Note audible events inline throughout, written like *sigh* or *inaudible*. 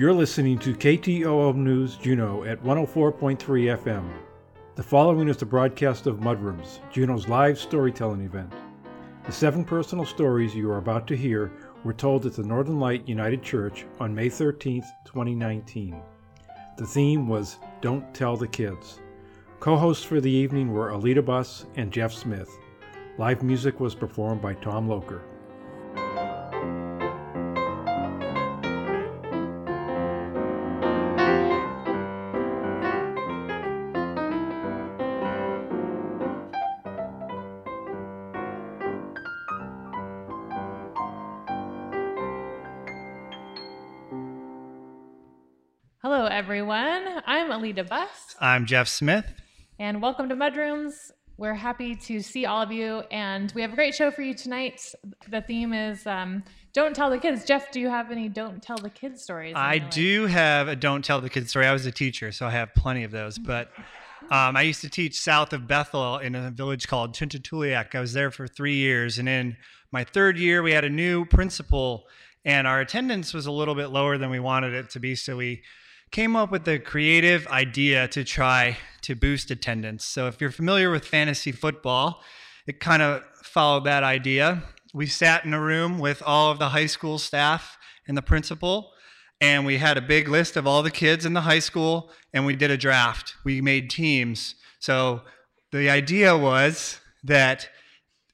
You're listening to KTOO News Juneau at 104.3 FM. The following is the broadcast of Mudrooms, Juneau's live storytelling event. The seven personal stories you are about to hear were told at the Northern Light United Church on May 13, 2019. The theme was Don't Tell the Kids. Co hosts for the evening were Alita Bus and Jeff Smith. Live music was performed by Tom Loker. I'm Buss, I'm Jeff Smith. and welcome to Mudrooms. We're happy to see all of you, and we have a great show for you tonight. The theme is um, "Don't Tell the Kids." Jeff, do you have any "Don't Tell the Kids" stories? I do have a don't tell the kids story. I was a teacher, so I have plenty of those. But um, I used to teach south of Bethel in a village called Tuntatuliak. I was there for three years, and in my third year, we had a new principal, and our attendance was a little bit lower than we wanted it to be. So we came up with a creative idea to try to boost attendance. So if you're familiar with fantasy football, it kind of followed that idea. We sat in a room with all of the high school staff and the principal, and we had a big list of all the kids in the high school, and we did a draft. We made teams. So the idea was that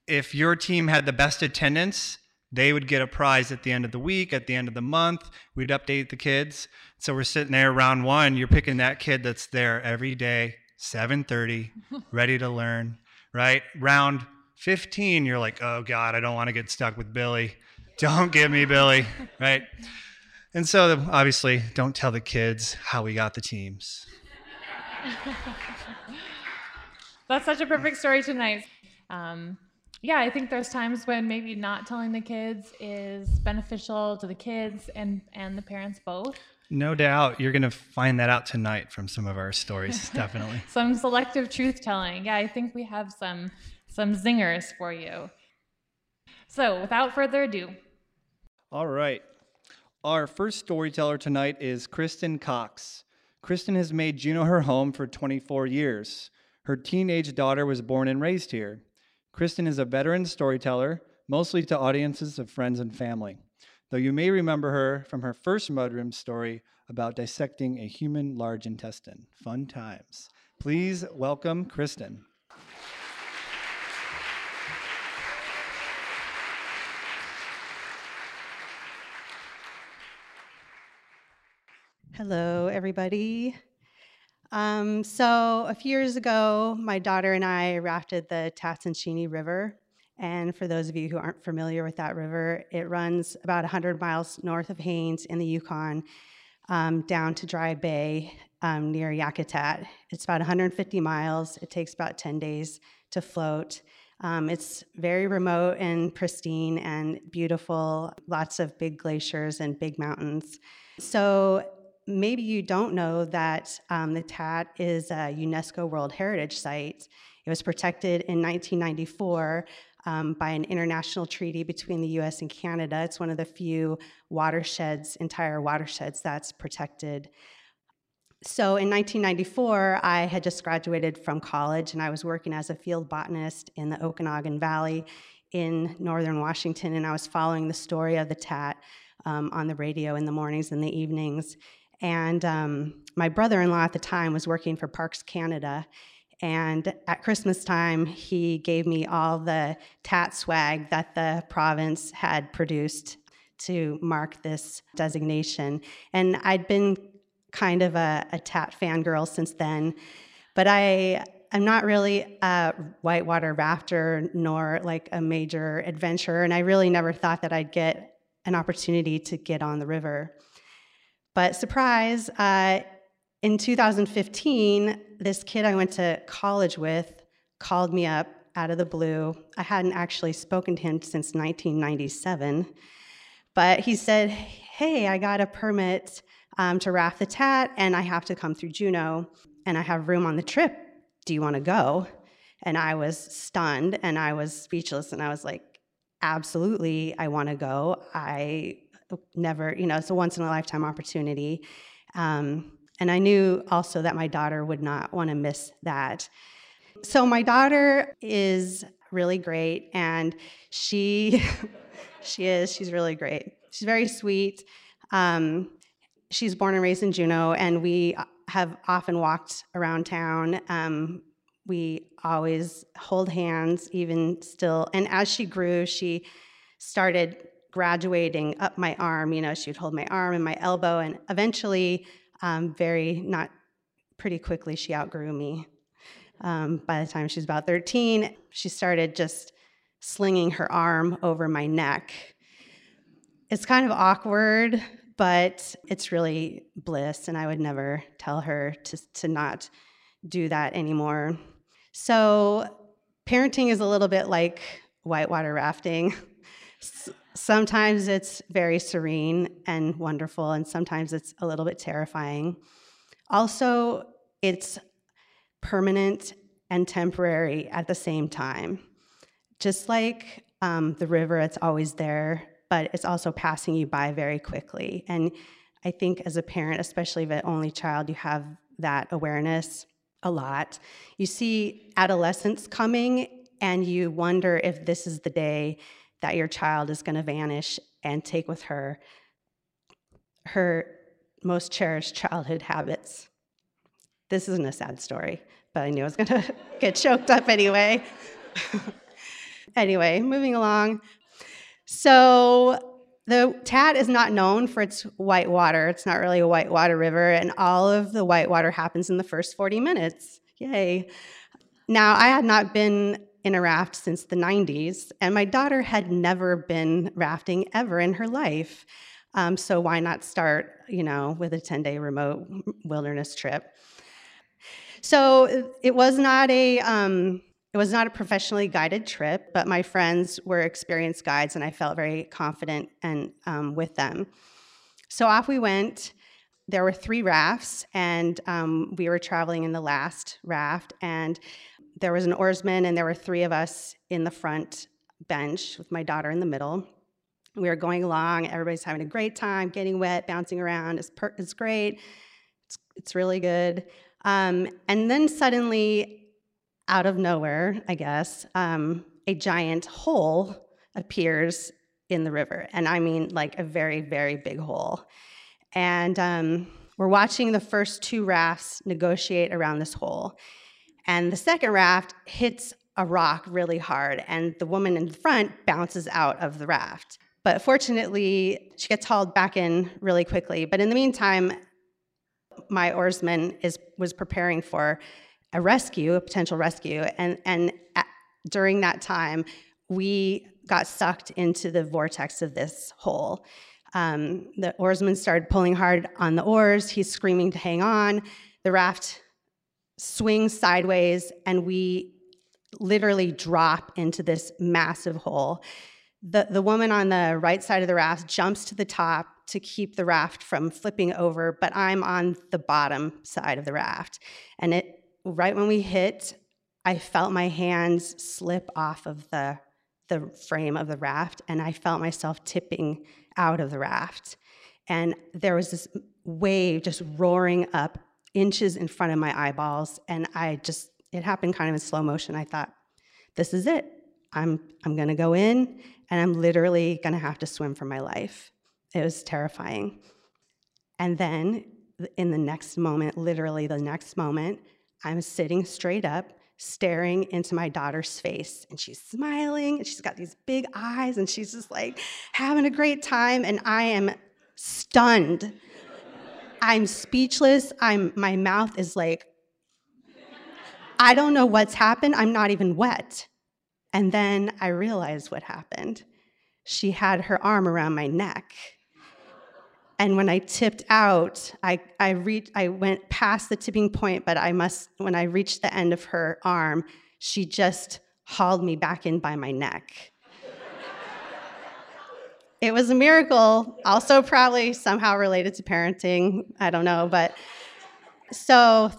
if your team had the best attendance, they would get a prize at the end of the week, at the end of the month. We'd update the kids. So we're sitting there round one, you're picking that kid that's there every day, 7:30, *laughs* ready to learn, right? Round 15, you're like, "Oh god, I don't want to get stuck with Billy. Don't give me Billy." *laughs* Right? And so obviously, don't tell the kids how we got the teams. *laughs* That's such a perfect story tonight. Um, yeah, I think there's times when maybe not telling the kids is beneficial to the kids and and the parents both. No doubt, you're going to find that out tonight from some of our stories, *laughs* definitely. Some selective truth telling. Yeah, I think we have some some zingers for you. So, without further ado, All right. Our first storyteller tonight is Kristen Cox. Kristen has made Juneau her home for 24 years. Her teenage daughter was born and raised here. Kristen is a veteran storyteller, mostly to audiences of friends and family, though you may remember her from her first mudroom story about dissecting a human large intestine. Fun times. Please welcome Kristen. Hello, everybody. Um, so, a few years ago, my daughter and I rafted the Tatshenshini River. And for those of you who aren't familiar with that river, it runs about 100 miles north of Haines in the Yukon um, down to Dry Bay um, near Yakutat. It's about 150 miles. It takes about 10 days to float. Um, it's very remote and pristine and beautiful, lots of big glaciers and big mountains. So, maybe you don't know that um, the Tat is a UNESCO World Heritage Site. It was protected in 1994 um, by an international treaty between the US and Canada. It's one of the few watersheds, entire watersheds, that's protected. So in 1994, I had just graduated from college and I was working as a field botanist in the Okanogan Valley in northern Washington, and I was following the story of the Tat um, on the radio in the mornings and the evenings. And um, my brother in law at the time was working for Parks Canada. And at Christmas time, he gave me all the tat swag that the province had produced to mark this designation. And I'd been kind of a, a tat fangirl since then, but I I'm not really a whitewater rafter nor like a major adventurer, and I really never thought that I'd get an opportunity to get on the river. But surprise, uh, in 2015, this kid I went to college with called me up out of the blue. I hadn't actually spoken to him since 1997. But he said, Hey, I got a permit um, to raft the Tat, and I have to come through Juneau, and I have room on the trip. Do you want to go? And I was stunned and I was speechless, and I was like, Absolutely, I want to go. I never, you know, it's a once in a lifetime opportunity. Um, and I knew also that my daughter would not want to miss that. So my daughter is really great, and she *laughs* she is she's really great. She's very sweet. Um, she's born and raised in Juneau, and we have often walked around town. Um, we always hold hands, even still. And as she grew, she started graduating up my arm. You know, she would hold my arm and my elbow, and eventually, um, very not pretty quickly, she outgrew me. Um, by the time she was about 13, she started just slinging her arm over my neck. It's kind of awkward, but it's really bliss, and I would never tell her to, to not do that anymore. So, parenting is a little bit like whitewater rafting. *laughs* Sometimes it's very serene and wonderful, and sometimes it's a little bit terrifying. Also, it's permanent and temporary at the same time. Just like um, the river, it's always there, but it's also passing you by very quickly. And I think as a parent, especially of an only child, you have that awareness a lot. You see adolescence coming, and you wonder if this is the day that your child is going to vanish and take with her her most cherished childhood habits. This isn't a sad story, but I knew I was going *laughs* to get choked up anyway. *laughs* anyway, moving along. So, the Tat is not known for its white water. It's not really a white water river, and all of the white water happens in the first 40 minutes. Yay. Now, I had not been in a raft since the 90s, and my daughter had never been rafting ever in her life. Um, so why not start, you know, with a 10-day remote wilderness trip? So it was not a um, it was not a professionally guided trip, but my friends were experienced guides, and I felt very confident and um, with them. So off we went. There were three rafts, and um, we were traveling in the last raft, and there was an oarsman, and there were three of us in the front bench with my daughter in the middle. We were going along, everybody's having a great time, getting wet, bouncing around. It's, per- it's great, it's, it's really good. Um, and then suddenly, out of nowhere, I guess, um, a giant hole appears in the river. And I mean, like a very, very big hole. And um, we're watching the first two rafts negotiate around this hole. And the second raft hits a rock really hard, and the woman in the front bounces out of the raft. But fortunately, she gets hauled back in really quickly. But in the meantime, my oarsman is, was preparing for a rescue, a potential rescue, and, and at, during that time, we got sucked into the vortex of this hole. Um, the oarsman started pulling hard on the oars. He's screaming to hang on. The raft swings sideways, and we literally drop into this massive hole. The, the woman on the right side of the raft jumps to the top to keep the raft from flipping over, but I'm on the bottom side of the raft. And it right when we hit, I felt my hands slip off of the, the frame of the raft, and I felt myself tipping out of the raft. And there was this wave just roaring up inches in front of my eyeballs, and I just it happened kind of in slow motion. I thought, this is it. I'm I'm gonna go in and I'm literally gonna have to swim for my life. It was terrifying. And then in the next moment, literally the next moment, I'm sitting straight up, staring into my daughter's face, and she's smiling, and she's got these big eyes, and she's just like having a great time, and I am stunned I'm speechless. I'm my mouth is like I don't know what's happened. I'm not even wet. And then I realized what happened. She had her arm around my neck. And when I tipped out, I, I, reached, I went past the tipping point, but I must, when I reached the end of her arm, she just hauled me back in by my neck. It was a miracle, also probably somehow related to parenting. I don't know, but so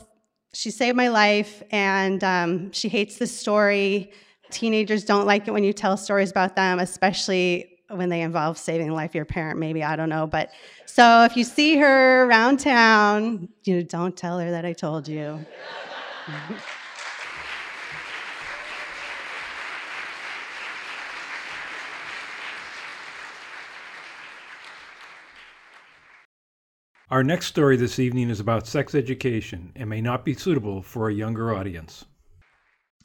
she saved my life, and um, she hates this story. Teenagers don't like it when you tell stories about them, especially when they involve saving the life of your parent, maybe I don't know. But so if you see her around town, you know, don't tell her that I told you. *laughs* Our next story this evening is about sex education and may not be suitable for a younger audience.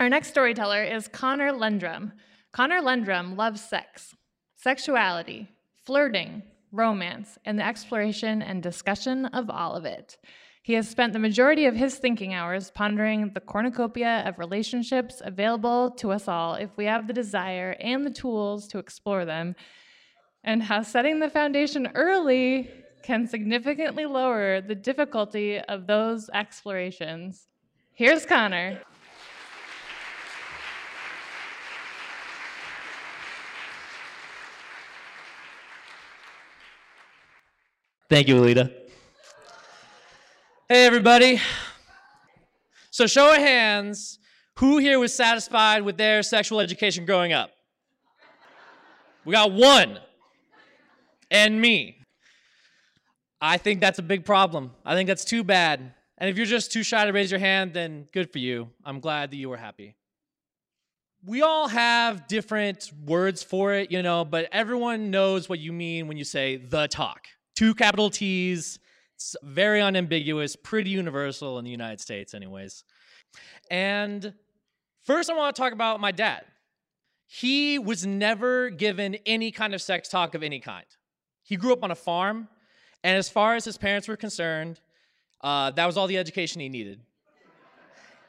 Our next storyteller is Connor Lendrum. Connor Lendrum loves sex, sexuality, flirting, romance, and the exploration and discussion of all of it. He has spent the majority of his thinking hours pondering the cornucopia of relationships available to us all if we have the desire and the tools to explore them, and how setting the foundation early can significantly lower the difficulty of those explorations. Here's Connor. Thank you, Alita. Hey, everybody. So, show of hands, who here was satisfied with their sexual education growing up? We got one. And me. I think that's a big problem. I think that's too bad. And if you're just too shy to raise your hand, then good for you. I'm glad that you were happy. We all have different words for it, you know, but everyone knows what you mean when you say the talk two capital T's. It's very unambiguous, pretty universal in the United States, anyways. And first, I want to talk about my dad. He was never given any kind of sex talk of any kind. He grew up on a farm, and as far as his parents were concerned, uh, that was all the education he needed.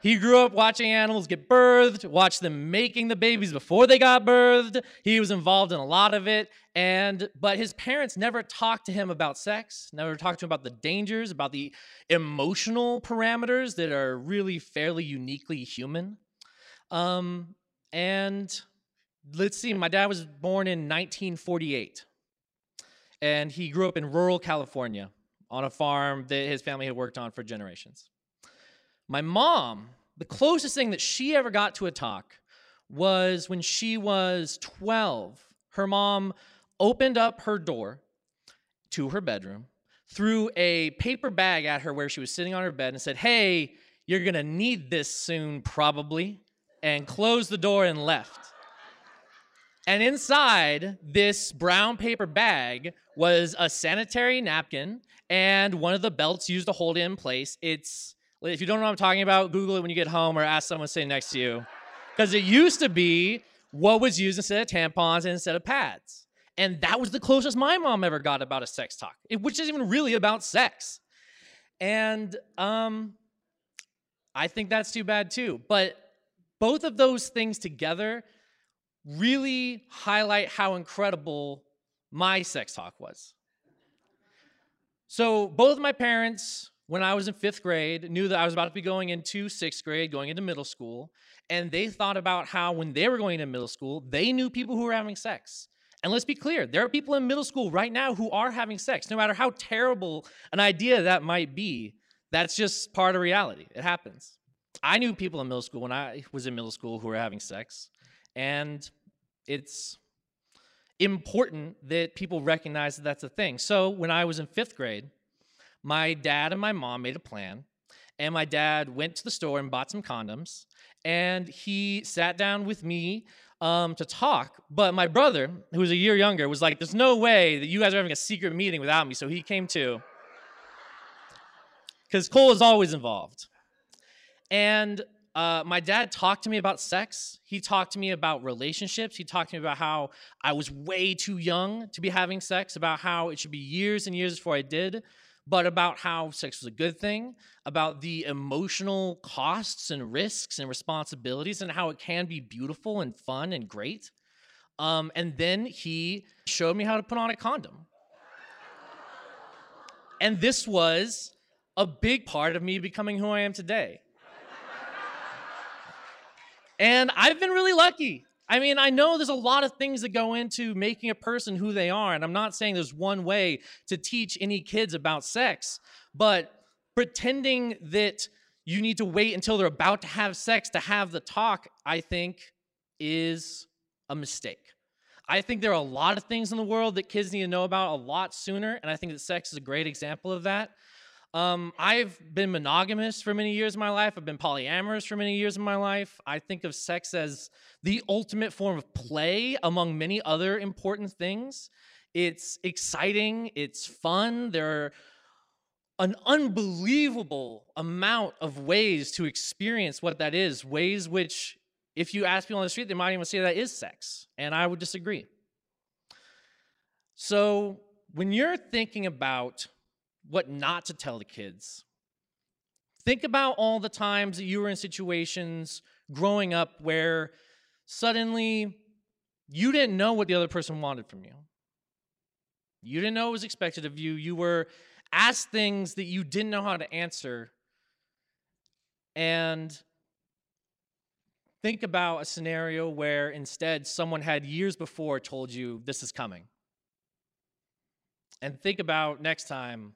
He grew up watching animals get birthed, watched them making the babies before they got birthed. He was involved in a lot of it. And but his parents never talked to him about sex, never talked to him about the dangers, about the emotional parameters that are really fairly uniquely human. Um, and let's see, my dad was born in 1948. And he grew up in rural California on a farm that his family had worked on for generations. My mom, the closest thing that she ever got to a talk was when she was 12. Her mom opened up her door to her bedroom, threw a paper bag at her where she was sitting on her bed, and said, Hey, you're gonna need this soon, probably, and closed the door and left. And inside this brown paper bag was a sanitary napkin and one of the belts used to hold it in place. It's if you don't know what I'm talking about, Google it when you get home or ask someone sitting next to you. Because it used to be what was used instead of tampons and instead of pads. And that was the closest my mom ever got about a sex talk, which isn't even really about sex. And um, I think that's too bad too. But both of those things together really highlight how incredible my sex talk was. So, both my parents when I was in fifth grade, knew that I was about to be going into sixth grade, going into middle school, and they thought about how when they were going into middle school, they knew people who were having sex. And let's be clear, there are people in middle school right now who are having sex, no matter how terrible an idea that might be. That's just part of reality. It happens. I knew people in middle school when I was in middle school who were having sex, and it's important that people recognize that that's a thing. So when I was in fifth grade, my dad and my mom made a plan. And my dad went to the store and bought some condoms. And he sat down with me um, to talk. But my brother, who was a year younger, was like, There's no way that you guys are having a secret meeting without me. So he came too. Because Cole is always involved. And uh, my dad talked to me about sex. He talked to me about relationships. He talked to me about how I was way too young to be having sex, about how it should be years and years before I did but about how sex was a good thing, about the emotional costs and risks and responsibilities, and how it can be beautiful and fun and great. Um, and then he showed me how to put on a condom. And this was a big part of me becoming who I am today. And I've been really lucky. I mean, I know there's a lot of things that go into making a person who they are, and I'm not saying there's one way to teach any kids about sex, but pretending that you need to wait until they're about to have sex to have the talk, I think, is a mistake. I think there are a lot of things in the world that kids need to know about a lot sooner, and I think that sex is a great example of that. Um, I've been monogamous for many years of my life. I've been polyamorous for many years of my life. I think of sex as the ultimate form of play among many other important things. It's exciting, it's fun. There are an unbelievable amount of ways to experience what that is, ways which, if you ask people on the street, they might even say that is sex. And I would disagree. So, when you're thinking about what not to tell the kids, think about all the times that you were in situations growing up where suddenly you didn't know what the other person wanted from you. You didn't know what was expected of you. You were asked things that you didn't know how to answer. And think about a scenario where instead someone had years before told you this is coming. And think about next time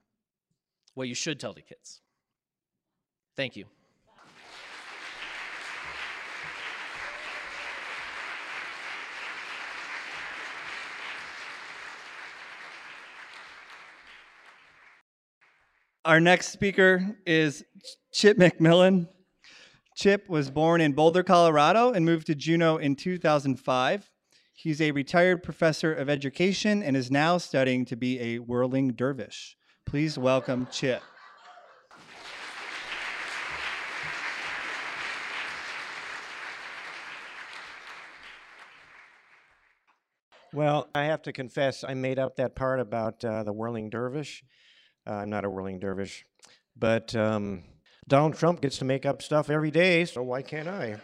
what you should tell the kids. Thank you. Our next speaker is Chip McMillan. Chip was born in Boulder, Colorado, and moved to Juneau in 2005. He's a retired professor of education and is now studying to be a whirling dervish. Please welcome Chip. Well, I have to confess, I made up that part about uh, the whirling dervish. Uh, I'm not a whirling dervish, but um, Donald Trump gets to make up stuff every day, so why can't I?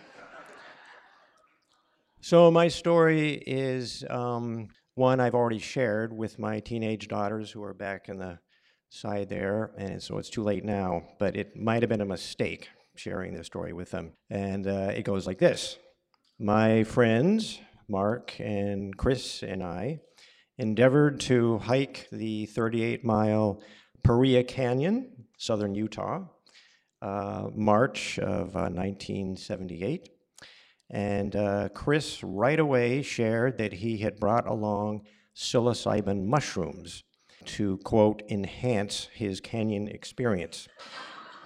So, my story is um, one I've already shared with my teenage daughters who are back in the side there, and so it's too late now, but it might have been a mistake sharing this story with them. And uh, it goes like this My friends, Mark and Chris, and I endeavored to hike the 38 mile Paria Canyon, southern Utah, uh, March of uh, 1978. And uh, Chris right away shared that he had brought along psilocybin mushrooms to, quote, enhance his canyon experience.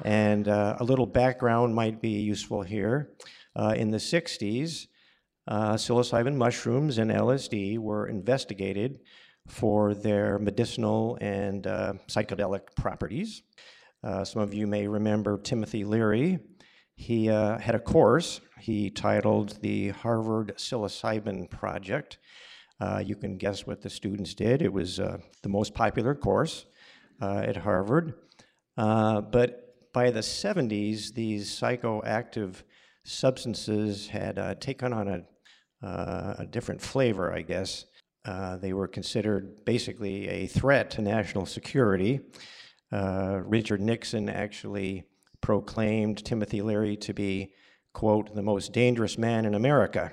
And uh, a little background might be useful here. Uh, in the 60s, uh, psilocybin mushrooms and LSD were investigated for their medicinal and uh, psychedelic properties. Uh, some of you may remember Timothy Leary. He uh, had a course he titled the Harvard Psilocybin Project. Uh, you can guess what the students did. It was uh, the most popular course uh, at Harvard. but by the 70s, these psychoactive substances had taken on a, a different flavor, I guess. Uh, they were considered basically a threat to national security. Uh, Richard Nixon actually proclaimed Timothy Leary to be, quote, the most dangerous man in America.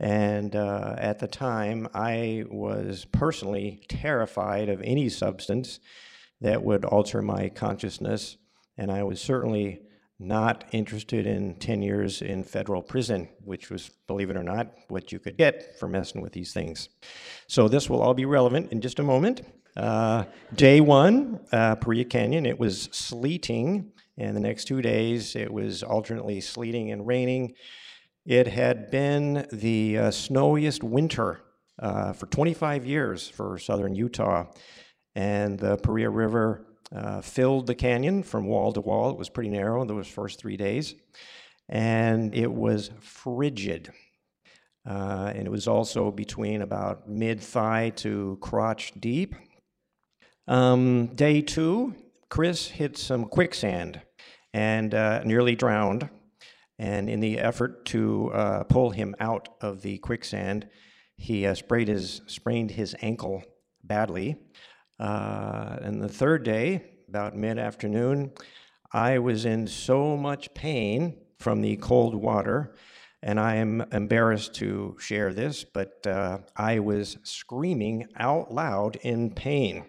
And uh, at the time, I was personally terrified of any substance that would alter my consciousness, and I was certainly not interested in 10 years in federal prison, which was, believe it or not, what you could get for messing with these things. So this will all be relevant in just a moment. Uh, day one, uh, Paria Canyon, it was sleeting, and the next two days it was alternately sleeting and raining. It had been the uh, snowiest winter uh, for 25 years for southern Utah, and the Paria River uh, filled the canyon from wall to wall. It was pretty narrow those first three days, and it was frigid. Uh, and it was also between about mid thigh to crotch deep. Um, day two, Chris hit some quicksand and uh, nearly drowned. And in the effort to uh, pull him out of the quicksand, he uh, his, sprained his ankle badly. Uh, and the third day, about mid afternoon, I was in so much pain from the cold water, and I am embarrassed to share this, but uh, I was screaming out loud in pain.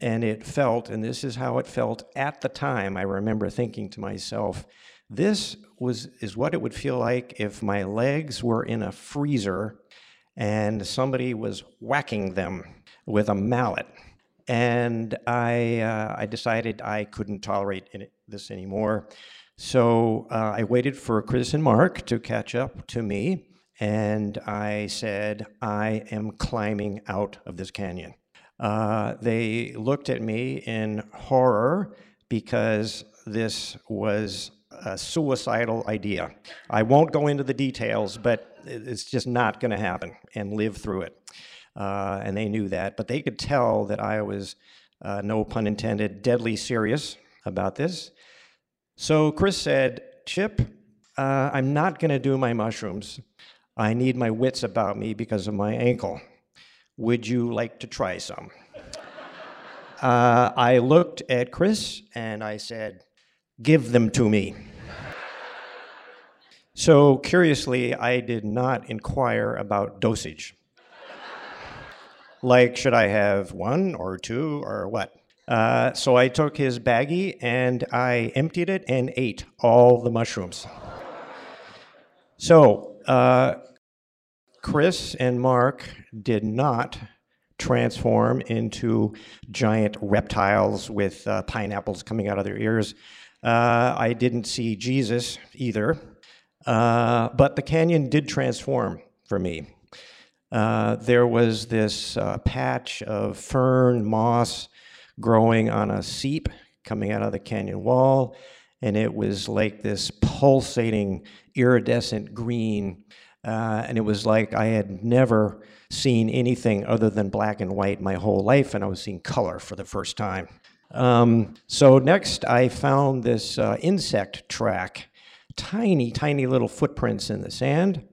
And it felt, and this is how it felt at the time, I remember thinking to myself, this was, is what it would feel like if my legs were in a freezer and somebody was whacking them with a mallet. And I, uh, I decided I couldn't tolerate this anymore. So uh, I waited for Chris and Mark to catch up to me, and I said, I am climbing out of this canyon. Uh, they looked at me in horror because this was a suicidal idea. I won't go into the details, but it's just not going to happen and live through it. Uh, and they knew that, but they could tell that I was, uh, no pun intended, deadly serious about this. So Chris said, Chip, uh, I'm not going to do my mushrooms. I need my wits about me because of my ankle. Would you like to try some? *laughs* Uh, I looked at Chris and I said, Give them to me. So, curiously, I did not inquire about dosage. like, should I have one or two or what? Uh, so, I took his baggie and I emptied it and ate all the mushrooms. So, uh, Chris and Mark did not transform into giant reptiles with uh, pineapples coming out of their ears. Uh, I didn't see Jesus either, uh, but the canyon did transform for me. Uh, there was this uh, patch of fern moss growing on a seep coming out of the canyon wall, and it was like this pulsating, iridescent green. Uh, and it was like I had never seen anything other than black and white my whole life, and I was seeing color for the first time. Um, so next, I found this uh, insect track, tiny, tiny little footprints in the sand.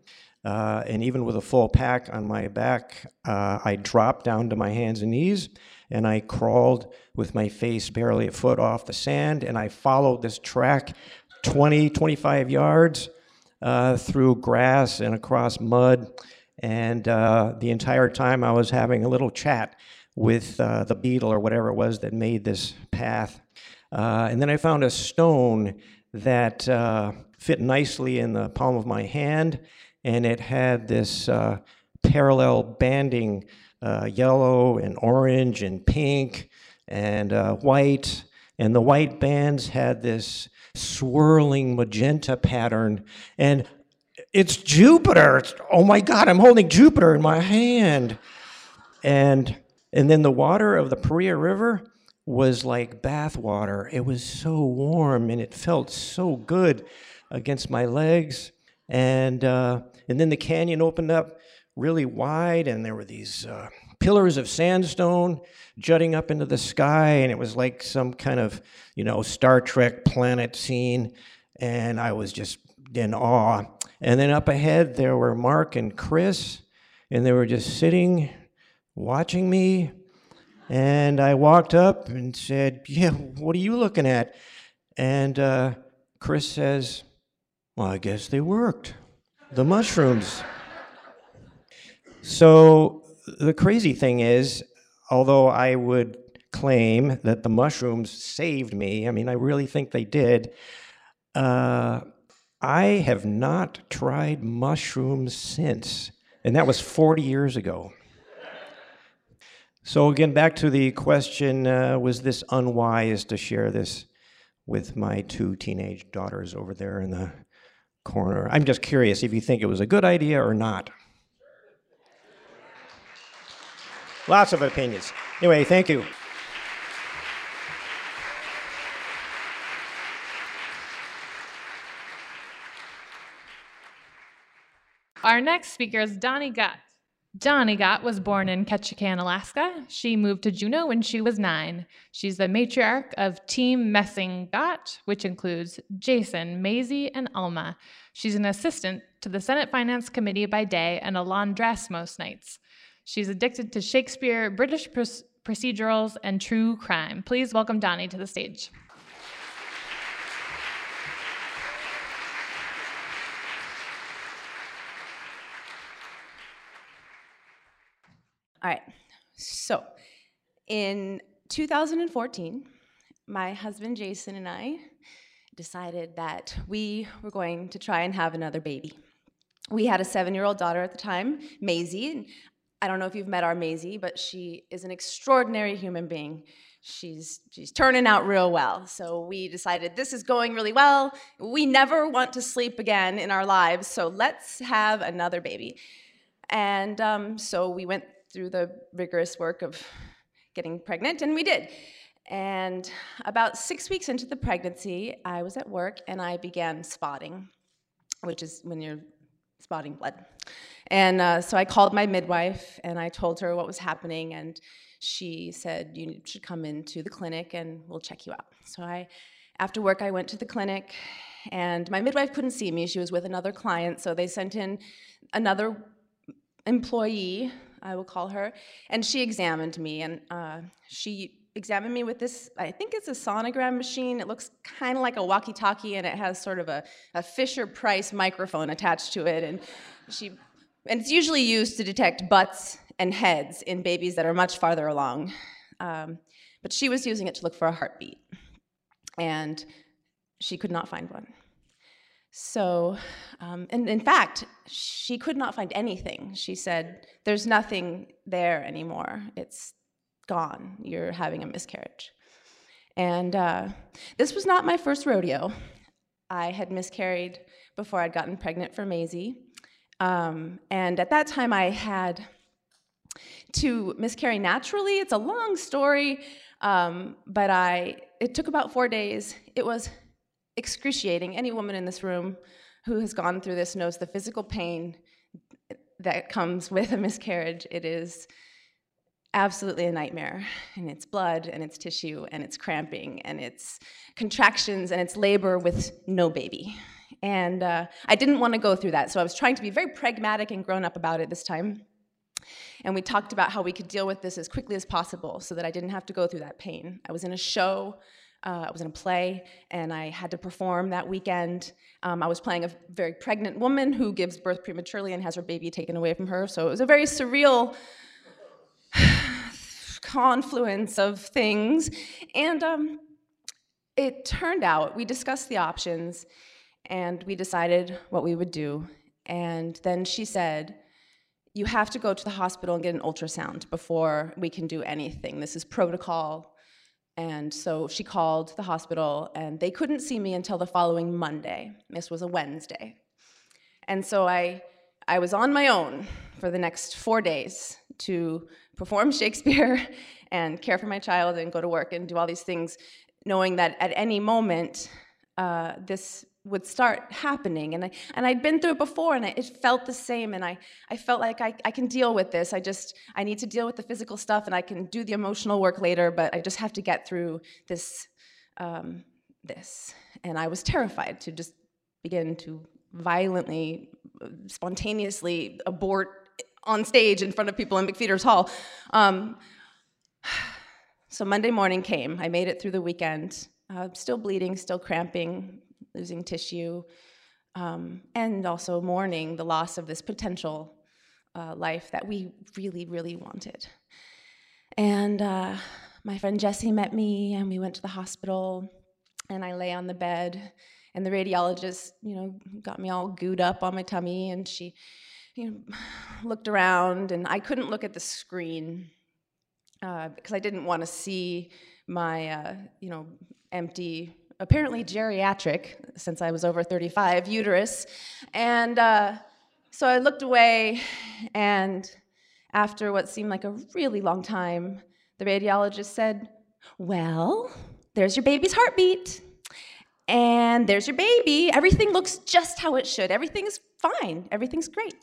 Uh, and even with a full pack on my back, uh, I dropped down to my hands and knees and I crawled with my face barely a foot off the sand. And I followed this track 20, 25 yards uh, through grass and across mud. And uh, the entire time I was having a little chat with uh, the beetle or whatever it was that made this path. Uh, and then I found a stone that uh, fit nicely in the palm of my hand, and it had this uh, parallel banding uh, yellow and orange and pink and uh, white. And the white bands had this swirling magenta pattern. And it's Jupiter. It's, oh my God, I'm holding Jupiter in my hand. And and then the water of the Paria River was like bath water. It was so warm and it felt so good against my legs. And, uh, and then the canyon opened up really wide, and there were these uh, pillars of sandstone jutting up into the sky, and it was like some kind of, you know, Star Trek planet scene. And I was just in awe. And then up ahead, there were Mark and Chris, and they were just sitting watching me. And I walked up and said, Yeah, what are you looking at? And uh, Chris says, Well, I guess they worked. The mushrooms. So the crazy thing is, although I would claim that the mushrooms saved me, I mean, I really think they did, uh, I have not tried mushrooms since. And that was 40 years ago. So, again, back to the question uh, was this unwise to share this with my two teenage daughters over there in the corner? I'm just curious if you think it was a good idea or not. Lots of opinions. Anyway, thank you. Our next speaker is Donnie Gott. Donnie Gott was born in Ketchikan, Alaska. She moved to Juneau when she was nine. She's the matriarch of Team Messing Gott, which includes Jason, Maisie, and Alma. She's an assistant to the Senate Finance Committee by day and a laundress most nights. She's addicted to Shakespeare, British procedurals, and true crime. Please welcome Donnie to the stage. All right. So, in 2014, my husband Jason and I decided that we were going to try and have another baby. we had a seven year old daughter at the time, Maisie. And I don't know if you've met our Maisie, but she is an extraordinary human being. She's, she's turning out real well. So we decided this is going really well. We never want to sleep again in our lives, so let's have another baby. And um, so we went through the rigorous work of getting pregnant, and we did. And about six weeks into the pregnancy, I was at work and I began spotting, which is when you're spotting blood. And uh, so I called my midwife and I told her what was happening, and she said, You should come into the clinic and we'll check you out. So I, after work, I went to the clinic, and my midwife couldn't see me. She was with another client, so they sent in another employee, I will call her, and she examined me, and uh, she examined me with this, I think it's a sonogram machine. It looks kind of like a walkie talkie and it has sort of a, a Fisher Price microphone attached to it. And she, and it's usually used to detect butts and heads in babies that are much farther along. Um, but she was using it to look for a heartbeat. And she could not find one. So, um, and in fact, she could not find anything. She said, There's nothing there anymore. It's gone. You're having a miscarriage. And uh, this was not my first rodeo. I had miscarried before I'd gotten pregnant for Maisie. Um, and at that time, I had to miscarry naturally. It's a long story, um, but I it took about four days. It was excruciating. Any woman in this room who has gone through this knows the physical pain that comes with a miscarriage. It is absolutely a nightmare. And it's blood, and it's tissue, and it's cramping, and it's contractions, and it's labor with no baby. And uh, I didn't want to go through that, so I was trying to be very pragmatic and grown up about it this time. And we talked about how we could deal with this as quickly as possible so that I didn't have to go through that pain. I was in a show, uh, I was in a play, and I had to perform that weekend. Um, I was playing a very pregnant woman who gives birth prematurely and has her baby taken away from her. So it was a very surreal *sighs* confluence of things. And um, it turned out, we discussed the options and we decided what we would do. And then she said, You have to go to the hospital and get an ultrasound before we can do anything. This is protocol. And so she called the hospital, and they couldn't see me until the following Monday. This was a Wednesday. And so I, I was on my own for the next four days to perform Shakespeare *laughs* and care for my child and go to work and do all these things, knowing that at any moment uh, this would start happening. And, I, and I'd been through it before and it felt the same. And I, I felt like I, I can deal with this. I just, I need to deal with the physical stuff and I can do the emotional work later, but I just have to get through this. Um, this. And I was terrified to just begin to violently, spontaneously abort on stage in front of people in McPhetres Hall. Um, *sighs* so Monday morning came. I made it through the weekend, uh, still bleeding, still cramping, losing tissue, um, and also mourning the loss of this potential uh, life that we really, really wanted. And uh, my friend Jesse met me, and we went to the hospital, and I lay on the bed, and the radiologist, you know, got me all gooed up on my tummy, and she you know, *sighs* looked around, and I couldn't look at the screen uh, because I didn't want to see my, uh, you know, empty, apparently geriatric, since I was over 35, uterus. And uh, so I looked away, and after what seemed like a really long time, the radiologist said, Well, there's your baby's heartbeat. And there's your baby. Everything looks just how it should. Everything's fine. Everything's great.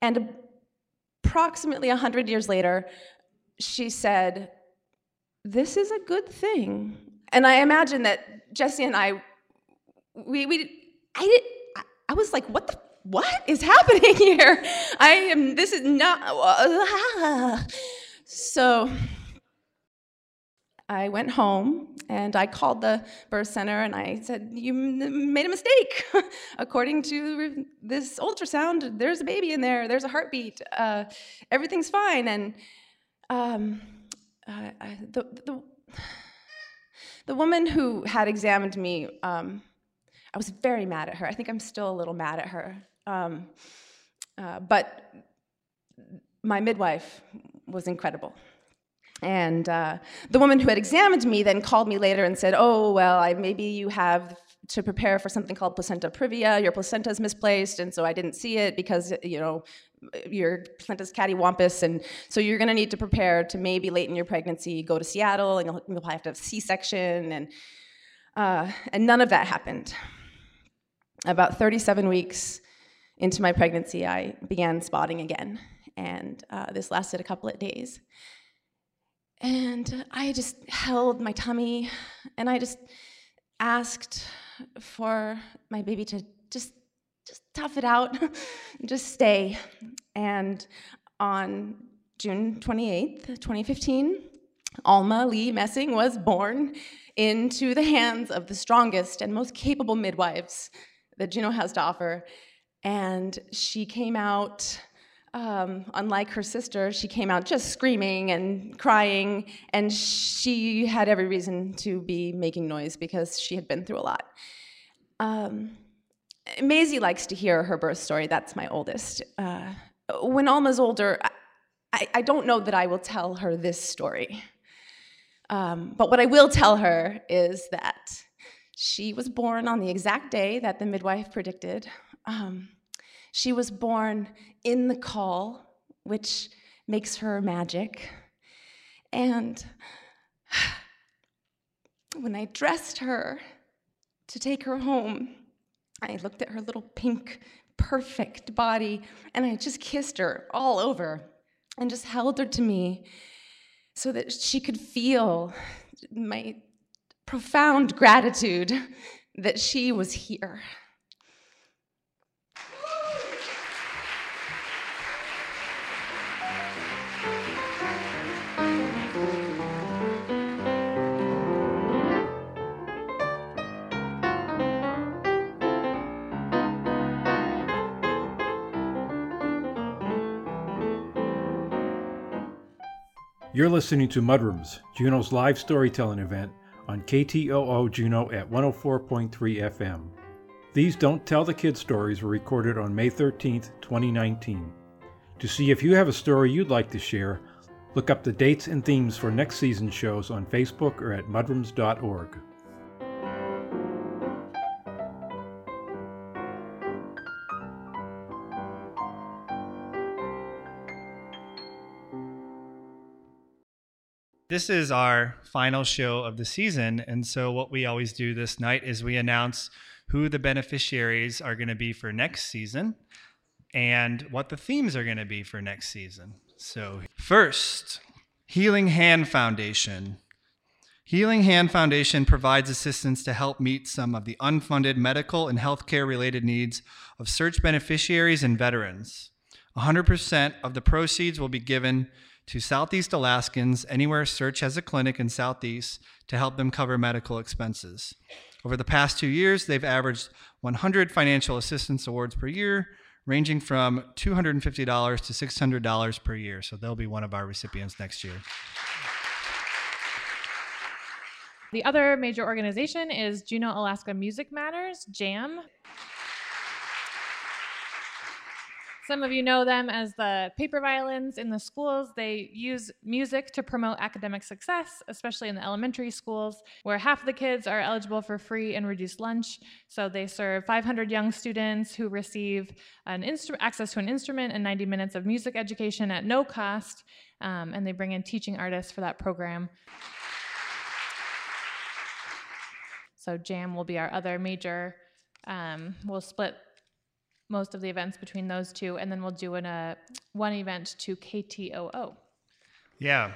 And approximately 100 years later, she said, This is a good thing. And I imagine that Jessie and I, we, we I did, I was like, What the, what is happening *laughs* here? I am, this is not, uh, so I went home and I called the birth center and I said, You made a mistake. *laughs* According to this ultrasound, there's a baby in there, there's a heartbeat, uh, everything's fine. And um, uh, the, the, the woman who had examined me, um, I was very mad at her. I think I'm still a little mad at her. Um, uh, but my midwife was incredible. And uh, the woman who had examined me then called me later and said, Oh, well, I, maybe you have to prepare for something called placenta previa. Your placenta is misplaced, and so I didn't see it because, you know, your placenta's cattywampus, and so you're going to need to prepare to maybe late in your pregnancy go to Seattle, and you'll, you'll probably have to have C-section, and uh, and none of that happened. About 37 weeks into my pregnancy, I began spotting again, and uh, this lasted a couple of days. And I just held my tummy, and I just asked for my baby to just just tough it out, *laughs* just stay. And on June 28th, 2015, Alma Lee Messing was born into the hands of the strongest and most capable midwives that Juneau has to offer. And she came out, um, unlike her sister, she came out just screaming and crying, and she had every reason to be making noise because she had been through a lot. Um, Maisie likes to hear her birth story. That's my oldest. Uh, when Alma's older, I, I, don't know that I will tell her this story. Um, but what I will tell her is that she was born on the exact day that the midwife predicted. Um, she was born in the caul, which makes her magic. And *sighs* when I dressed her to take her home, I looked at her little pink, perfect body, and I just kissed her all over and just held her to me so that she could feel my profound gratitude that she was here. You're listening to Mudrooms, Juneau's live storytelling event on KTOO Juneau at 104.3 FM. These Don't Tell the Kids stories were recorded on May 13, 2019. To see if you have a story you'd like to share, look up the dates and themes for next season's shows on Facebook or at mudrooms.org. This is our final show of the season. And so, what we always do this night is we announce who the beneficiaries are going to be for next season and what the themes are going to be for next season. So, first, Healing Hand Foundation. Healing Hand Foundation provides assistance to help meet some of the unfunded medical and healthcare related needs of SEARHC beneficiaries and veterans. 100% of the proceeds will be given to Southeast Alaskans anywhere SEARHC has a clinic in Southeast to help them cover medical expenses. Over the past two years, they've averaged 100 financial assistance awards per year, ranging from $250 to $600 per year. So they'll be one of our recipients next year. The other major organization is Juneau Alaska Music Matters, JAM. Some of you know them as the paper violins in the schools. They use music to promote academic success, especially in the elementary schools, where half of the kids are eligible for free and reduced lunch. So they serve 500 young students who receive an instru- access to an instrument and 90 minutes of music education at no cost. Um, and they bring in teaching artists for that program. So JAM will be our other major. Um, we'll split most of the events between those two, and then we'll do an, uh, one event to KTOO. Yeah.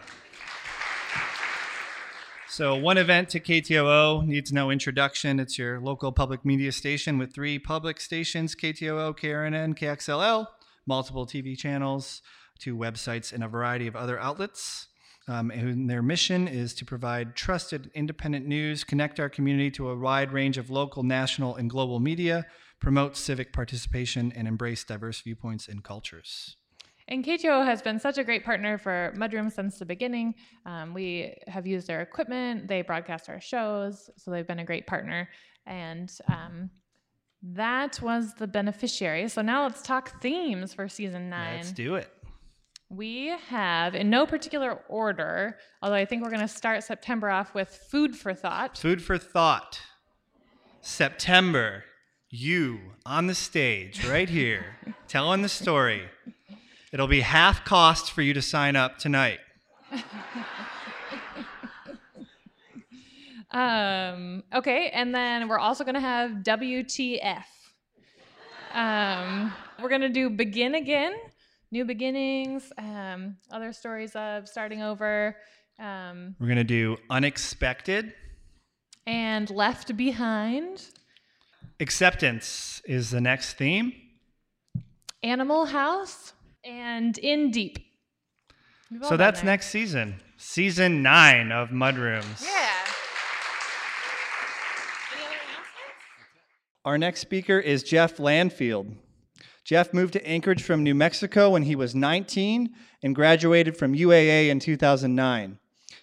So, one event to KTOO needs no introduction. It's your local public media station with three public stations KTOO, KRNN, KXLL, multiple TV channels, two websites, and a variety of other outlets. Um, and their mission is to provide trusted, independent news, connect our community to a wide range of local, national, and global media, promote civic participation, and embrace diverse viewpoints and cultures. And KTOO has been such a great partner for Mudroom since the beginning. Um, we have used their equipment, they broadcast our shows, so they've been a great partner. And um, That was the beneficiary. So now let's talk themes for season nine. Let's do it. We have, in no particular order, although I think we're going to start September off with food for thought. Food for thought. September, you on the stage right here, telling the story. It'll be half cost for you to sign up tonight. *laughs* Um, okay, and then we're also going to have WTF. Um, we're going to do begin again, new beginnings, um, other stories of starting over, um, We're going to do unexpected. and left behind, Acceptance is the next theme. Animal House, and in deep. So that's there. next season. Season nine of Mudrooms. Yeah. Our next speaker is Jeff Landfield. Jeff moved to Anchorage from New Mexico when he was 19 and graduated from UAA in 2009.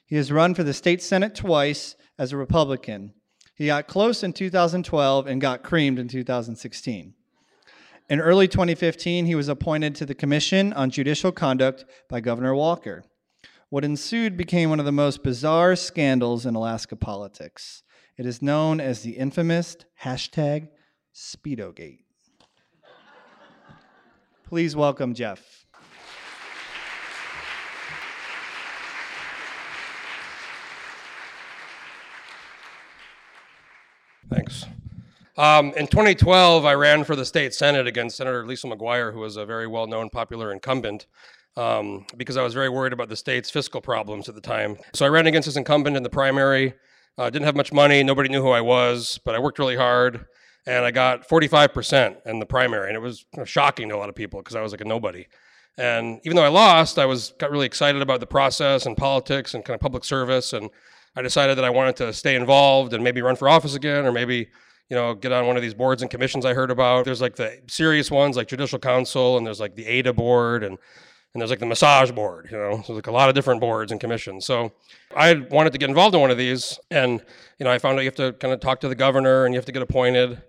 He has run for the state senate twice as a Republican. He got close in 2012 and got creamed in 2016. In early 2015, he was appointed to the Commission on Judicial Conduct by Governor Walker. What ensued became one of the most bizarre scandals in Alaska politics. It is known as the infamous hashtag Speedogate. Please welcome Jeff. Thanks. Um, in 2012, I ran for the state senate against Senator Lesil McGuire, who was a very well-known, popular incumbent, um, because I was very worried about the state's fiscal problems at the time. So I ran against this incumbent in the primary. Uh, didn't have much money. Nobody knew who I was, but I worked really hard, and I got 45% in the primary, and it was shocking to a lot of people because I was like a nobody. And even though I lost, I was got really excited about the process and politics and kind of public service, and I decided that I wanted to stay involved and maybe run for office again, or maybe you know get on one of these boards and commissions I heard about. There's like the serious ones like Judicial Council, and there's like the ADA board, and and there's like the massage board. You know, so there's like a lot of different boards and commissions. So I wanted to get involved in one of these, and you know I found out you have to kind of talk to the governor and you have to get appointed.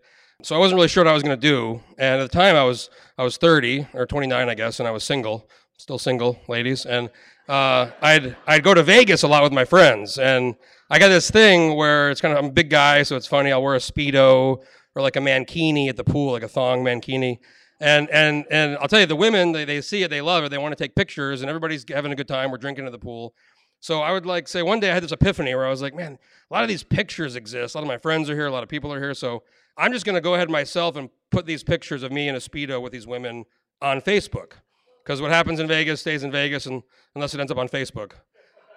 So I wasn't really sure what I was going to do. And at the time, I was I was 30 or 29, I guess, and I was single, still single, ladies. And uh, I'd I'd go to Vegas a lot with my friends, and I got this thing where it's kind of I'm a big guy, so it's funny. I'll wear a speedo or like a mankini at the pool, like a thong mankini. And and and I'll tell you, the women they, they see it, they love it, they want to take pictures, and everybody's having a good time. We're drinking at the pool. So I would like say one day I had this epiphany where I was like, man, a lot of these pictures exist. A lot of my friends are here, a lot of people are here. So I'm just gonna go ahead myself and put these pictures of me in a speedo with these women on Facebook. Because what happens in Vegas stays in Vegas, and unless it ends up on Facebook.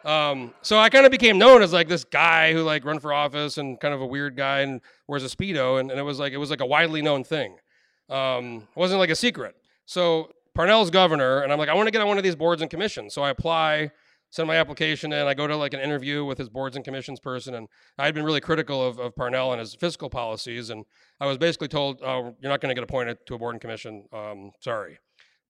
Um, so I kind of became known as like this guy who like run for office and kind of a weird guy and wears a speedo, and, and it was like it was like a widely known thing. Um, it wasn't like a secret. So Parnell's governor, and I'm like, I want to get on one of these boards and commissions. So I apply, send my application in. I go to like an interview with his boards and commissions person, and I had been really critical of, of Parnell and his fiscal policies, and I was basically told, "Oh, you're not going to get appointed to a board and commission. Um, sorry."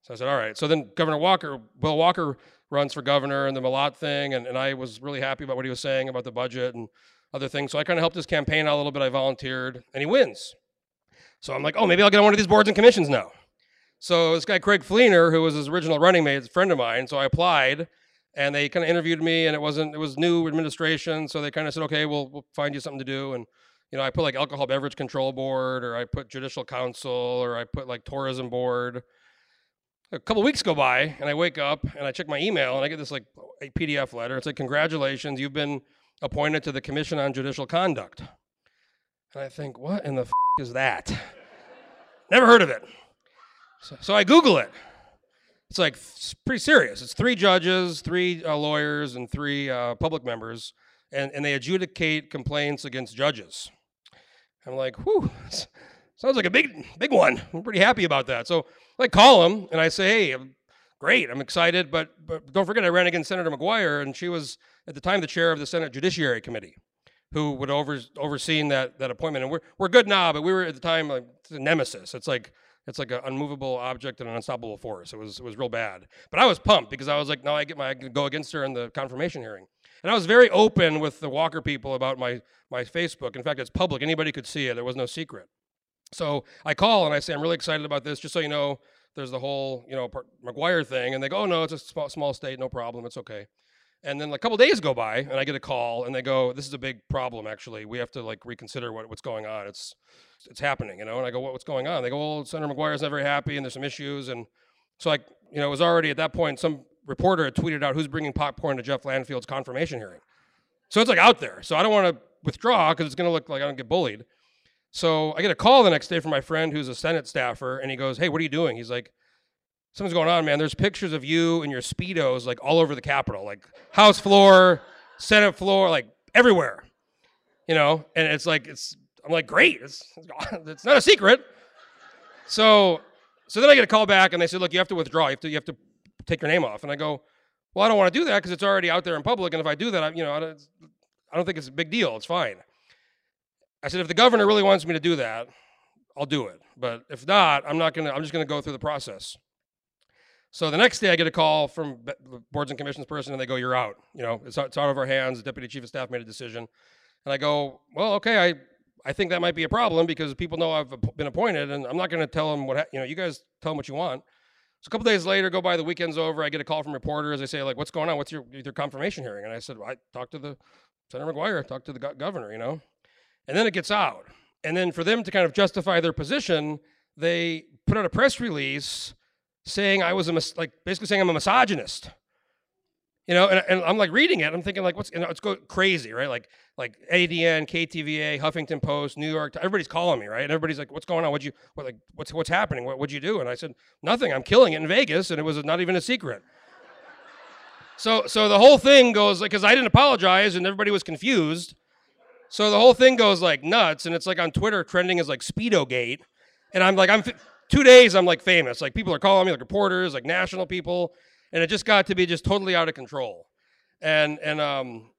So I said, "All right." So then Governor Walker, Bill Walker, runs for governor and the Mallott thing, and, and I was really happy about what he was saying about the budget and other things. So I kind of helped his campaign out a little bit. I volunteered, and he wins. So I'm like, oh, maybe I'll get on one of these boards and commissions now. So this guy Craig Fleener, who was his original running mate, a friend of mine. So I applied, and they kind of interviewed me, and it wasn't it was new administration, so they kind of said, okay, we'll we'll find you something to do, and you know I put like alcohol beverage control board, or I put judicial council, or I put like tourism board. A couple weeks go by, and I wake up and I check my email, and I get this like a PDF letter. It's like, congratulations, you've been appointed to the Commission on Judicial Conduct. And I think, what in the f- is that? Never heard of it. So, so I Google it. It's like it's pretty serious. It's three judges, three uh, lawyers, and three uh, public members, and, and they adjudicate complaints against judges. I'm like, whew, sounds like a big big one. I'm pretty happy about that. So I call him and I say, hey, I'm great, I'm excited, but but don't forget I ran against Senator McGuire, and she was at the time the chair of the Senate Judiciary Committee who would over overseen that that appointment. And we're we're good now, but we were at the time like a nemesis. It's like it's like an unmovable object and an unstoppable force. It was it was real bad. But I was pumped because I was like, no, I get my I can go against her in the confirmation hearing. And I was very open with the Walker people about my my Facebook. In fact, it's public. Anybody could see it. There was no secret. So I call and I say, I'm really excited about this. Just so you know, there's the whole, you know, McGuire thing. And they go, oh, no, it's a small, small state. No problem. It's okay. And then a couple days go by and I get a call and they go, this is a big problem, actually. We have to like reconsider what, what's going on. It's, it's happening, you know? And I go, what, what's going on? They go, well, Senator McGuire's not very happy and there's some issues. And so like, you know, it was already at that point, some reporter had tweeted out who's bringing popcorn to Jeff Landfield's confirmation hearing. So it's like out there. So I don't want to withdraw because it's going to look like I don't get bullied. So I get a call the next day from my friend who's a Senate staffer, and he goes, "Hey, what are you doing?" He's like, "Something's going on, man. There's pictures of you and your speedos like all over the Capitol, like House floor, Senate floor, like everywhere, you know." And it's like it's. I'm like, "Great, it's it's *laughs* not a secret." So, so then I get a call back, and they said, "Look, you have to withdraw. You have to you have to take your name off." And I go, "Well, I don't want to do that because it's already out there in public, and if I do that, I, you know, I don't, I don't think it's a big deal. It's fine." I said, if the governor really wants me to do that, I'll do it. But if not, I'm not gonna. I'm just gonna go through the process. So the next day, I get a call from the boards and commissions person, and they go, "You're out. You know, it's out, it's out of our hands. The deputy chief of staff made a decision." And I go, "Well, okay. I I think that might be a problem because people know I've been appointed, and I'm not going to tell them what ha- you know. You guys tell them what you want." So a couple days later, go by the weekend's over. I get a call from reporters. They say, "Like, what's going on? What's your your confirmation hearing?" And I said, well, "I talked to the Senator McGuire. Talked to the go- governor. You know." And then it gets out. And then for them to kind of justify their position, they put out a press release saying I was a mis- like basically saying I'm a misogynist. You know, and, and I'm like reading it. I'm thinking like, what's you know, it's go crazy, right? Like like ADN, KTVA, Huffington Post, New York. Everybody's calling me, right? And everybody's like, what's going on? What'd you what like what's what's happening? What would you do? And I said nothing. I'm killing it in Vegas, and it was not even a secret. So so the whole thing goes like because I didn't apologize, and everybody was confused. So the whole thing goes like nuts, and it's like on Twitter trending as like Speedo Gate, and I'm like I'm f- two days I'm like famous, like people are calling me like reporters, like national people, and it just got to be just totally out of control, and and um,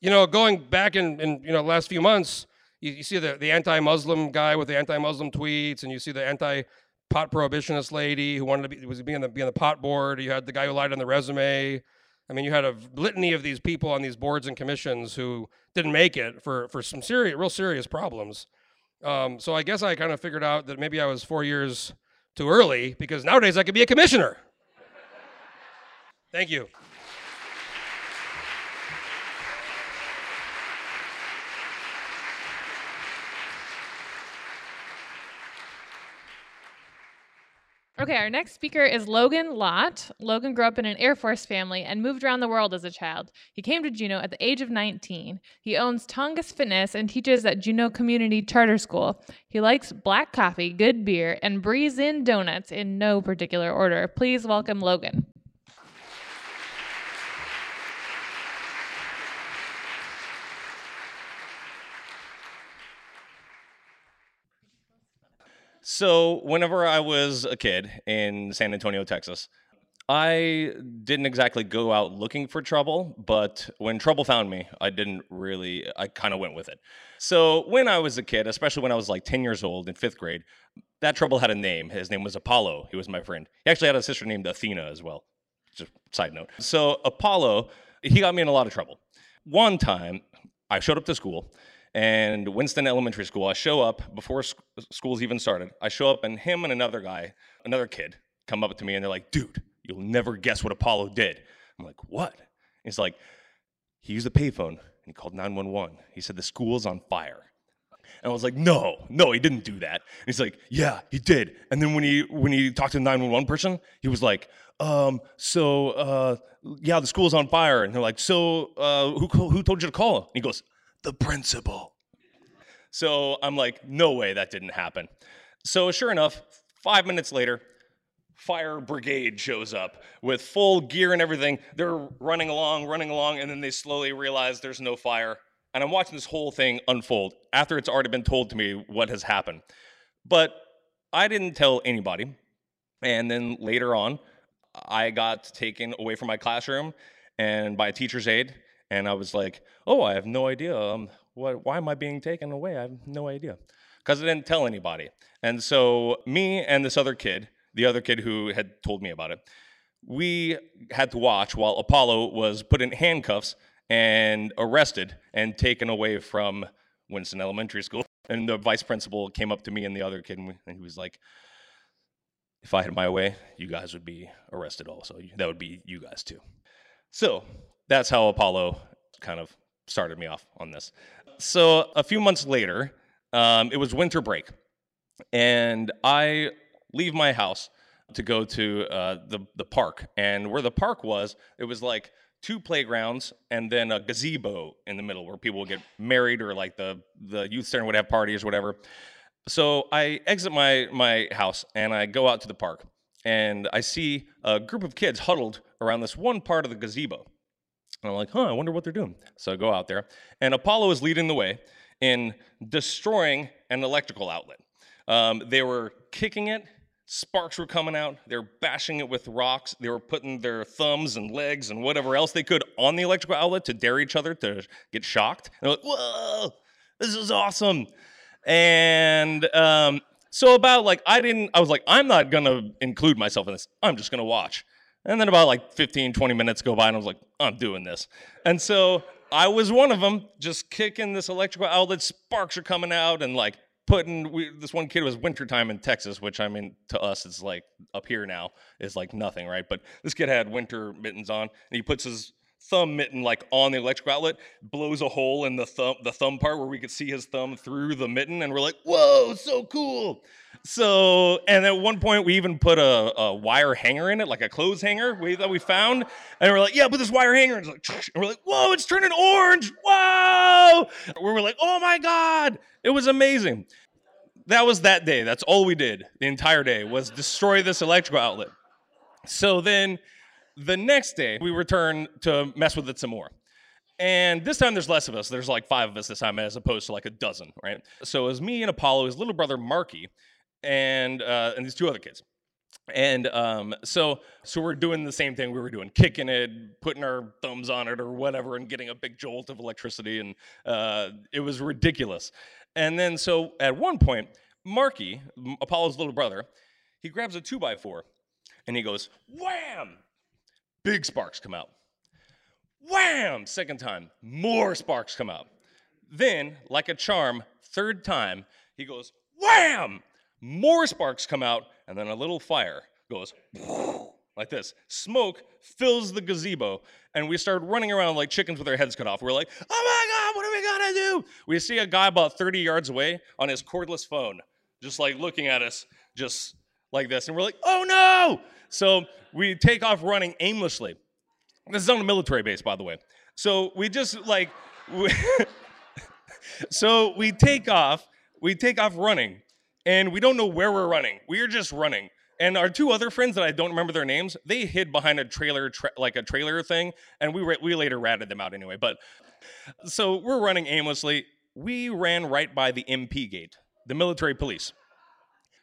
you know going back in in you know last few months, you, you see the the anti-Muslim guy with the anti-Muslim tweets, and you see the anti pot prohibitionist lady who wanted to be was being the be on the pot board. You had the guy who lied on the resume. I mean, you had a litany of these people on these boards and commissions who didn't make it for, for some serious, real serious problems. Um, so I guess I kind of figured out that maybe I was four years too early because nowadays I could be a commissioner. Thank you. Okay, our next speaker is Logan Lott. Logan grew up in an Air Force family and moved around the world as a child. He came to Juneau at the age of 19. He owns Tongass Fitness and teaches at Juneau Community Charter School. He likes black coffee, good beer, and breeze in donuts in no particular order. Please welcome Logan. So, whenever I was a kid in San Antonio, Texas, I didn't exactly go out looking for trouble, but when trouble found me, I didn't really, I kind of went with it. So, when I was a kid, especially when I was like 10 years old in fifth grade, that trouble had a name. His name was Apollo. He was my friend. He actually had a sister named Athena as well. Just side note. So, Apollo, he got me in a lot of trouble. One time, I showed up to school and Winston Elementary School. I show up before sc- school's even started. I show up, and him and another guy, another kid, come up to me and they're like, dude, you'll never guess what Apollo did. I'm like, what? He's like, he used a payphone and he called 911. He said, the school's on fire. And I was like, no, no, he didn't do that. And he's like, yeah, he did. And then when he when he talked to the 911 person, he was like, um, so uh, yeah, the school's on fire. And they're like, so uh, who who told you to call? And he goes, the principal. So I'm like, no way that didn't happen. So sure enough, five minutes later, fire brigade shows up with full gear and everything. They're running along, running along, and then they slowly realize there's no fire. And I'm watching this whole thing unfold after it's already been told to me what has happened. But I didn't tell anybody. And then later on, I got taken away from my classroom and by a teacher's aide and I was like, "Oh, I have no idea. Um, what? Why am I being taken away? I have no idea." Because I didn't tell anybody. And so me and this other kid, the other kid who had told me about it, we had to watch while Apollo was put in handcuffs and arrested and taken away from Winston Elementary School. And the vice principal came up to me and the other kid, and, we, and he was like, "If I had my way, you guys would be arrested. Also, that would be you guys too." So that's how Apollo kind of started me off on this. So a few months later, um, it was winter break, and I leave my house to go to uh, the the park. And where the park was, it was like two playgrounds and then a gazebo in the middle where people would get married or like the the youth center would have parties or whatever. So I exit my my house and I go out to the park and I see a group of kids huddled around this one part of the gazebo. And I'm like, huh, I wonder what they're doing. So I go out there, and Apollo is leading the way in destroying an electrical outlet. Um, they were kicking it, sparks were coming out, they were bashing it with rocks, they were putting their thumbs and legs and whatever else they could on the electrical outlet to dare each other to get shocked. And they're like, whoa, this is awesome. And um, so about like I didn't I was like I'm not going to include myself in this. I'm just going to watch. And then about like 15 20 minutes go by and I was like I'm doing this. And so I was one of them just kicking this electrical outlet sparks are coming out and like putting we, this one kid was wintertime in Texas which I mean to us it's like up here now is like nothing, right? But this kid had winter mittens on and he puts his thumb mitten like on the electrical outlet, blows a hole in the thumb the thumb part where we could see his thumb through the mitten, and we're like, whoa, so cool. So, and at one point we even put a, a wire hanger in it, like a clothes hanger we, that we found, and we're like, yeah, put this wire hanger, and, like, and we're like, whoa, it's turning orange, whoa! We were like, oh my god, it was amazing. That was that day. That's all we did the entire day was destroy this electrical outlet. So then the next day, we return to mess with it some more. And this time there's less of us. There's like five of us this time as opposed to like a dozen, right? So it was me and Apollo, his little brother Marky, and uh, and these two other kids. And um, so so we're doing the same thing we were doing, kicking it, putting our thumbs on it or whatever, and getting a big jolt of electricity, and uh, it was ridiculous. And then so at one point, Marky, Apollo's little brother, he grabs a two by four, and he goes wham big sparks come out. Wham! Second time, more sparks come out. Then, like a charm, third time, he goes, wham! More sparks come out, and then a little fire goes *laughs* like this. Smoke fills the gazebo, and we start running around like chickens with our heads cut off. We're like, oh my God, what are we gonna do? We see a guy about 30 yards away on his cordless phone, just like looking at us, just like this. And we're like, oh no! So we take off running aimlessly. This is on a military base, by the way. So we just like, we *laughs* so we take off, we take off running, and we don't know where we're running. We are just running. And our two other friends that I don't remember their names, they hid behind a trailer, tra- like a trailer thing, and we we later ratted them out anyway. But so we're running aimlessly. We ran right by the MP gate, the military police.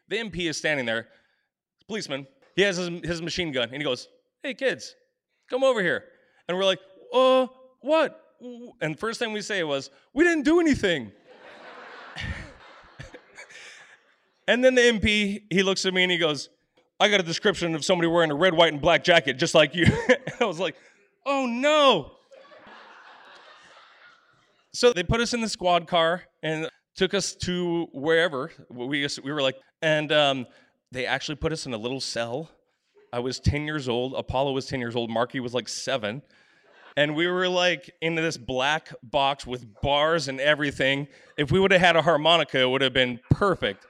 The MP is standing there, policeman, he has his, his machine gun and he goes, Hey kids, come over here. And we're like, Uh, what? And first thing we say was, We didn't do anything. *laughs* and then the MP, he looks at me and he goes, I got a description of somebody wearing a red, white, and black jacket just like you. *laughs* I was like, Oh no. So they put us in the squad car and took us to wherever we, we were like, and um, they actually put us in a little cell. I was 10 years old. Apollo was 10 years old. Marky was like seven. And we were like in this black box with bars and everything. If we would have had a harmonica, it would have been perfect.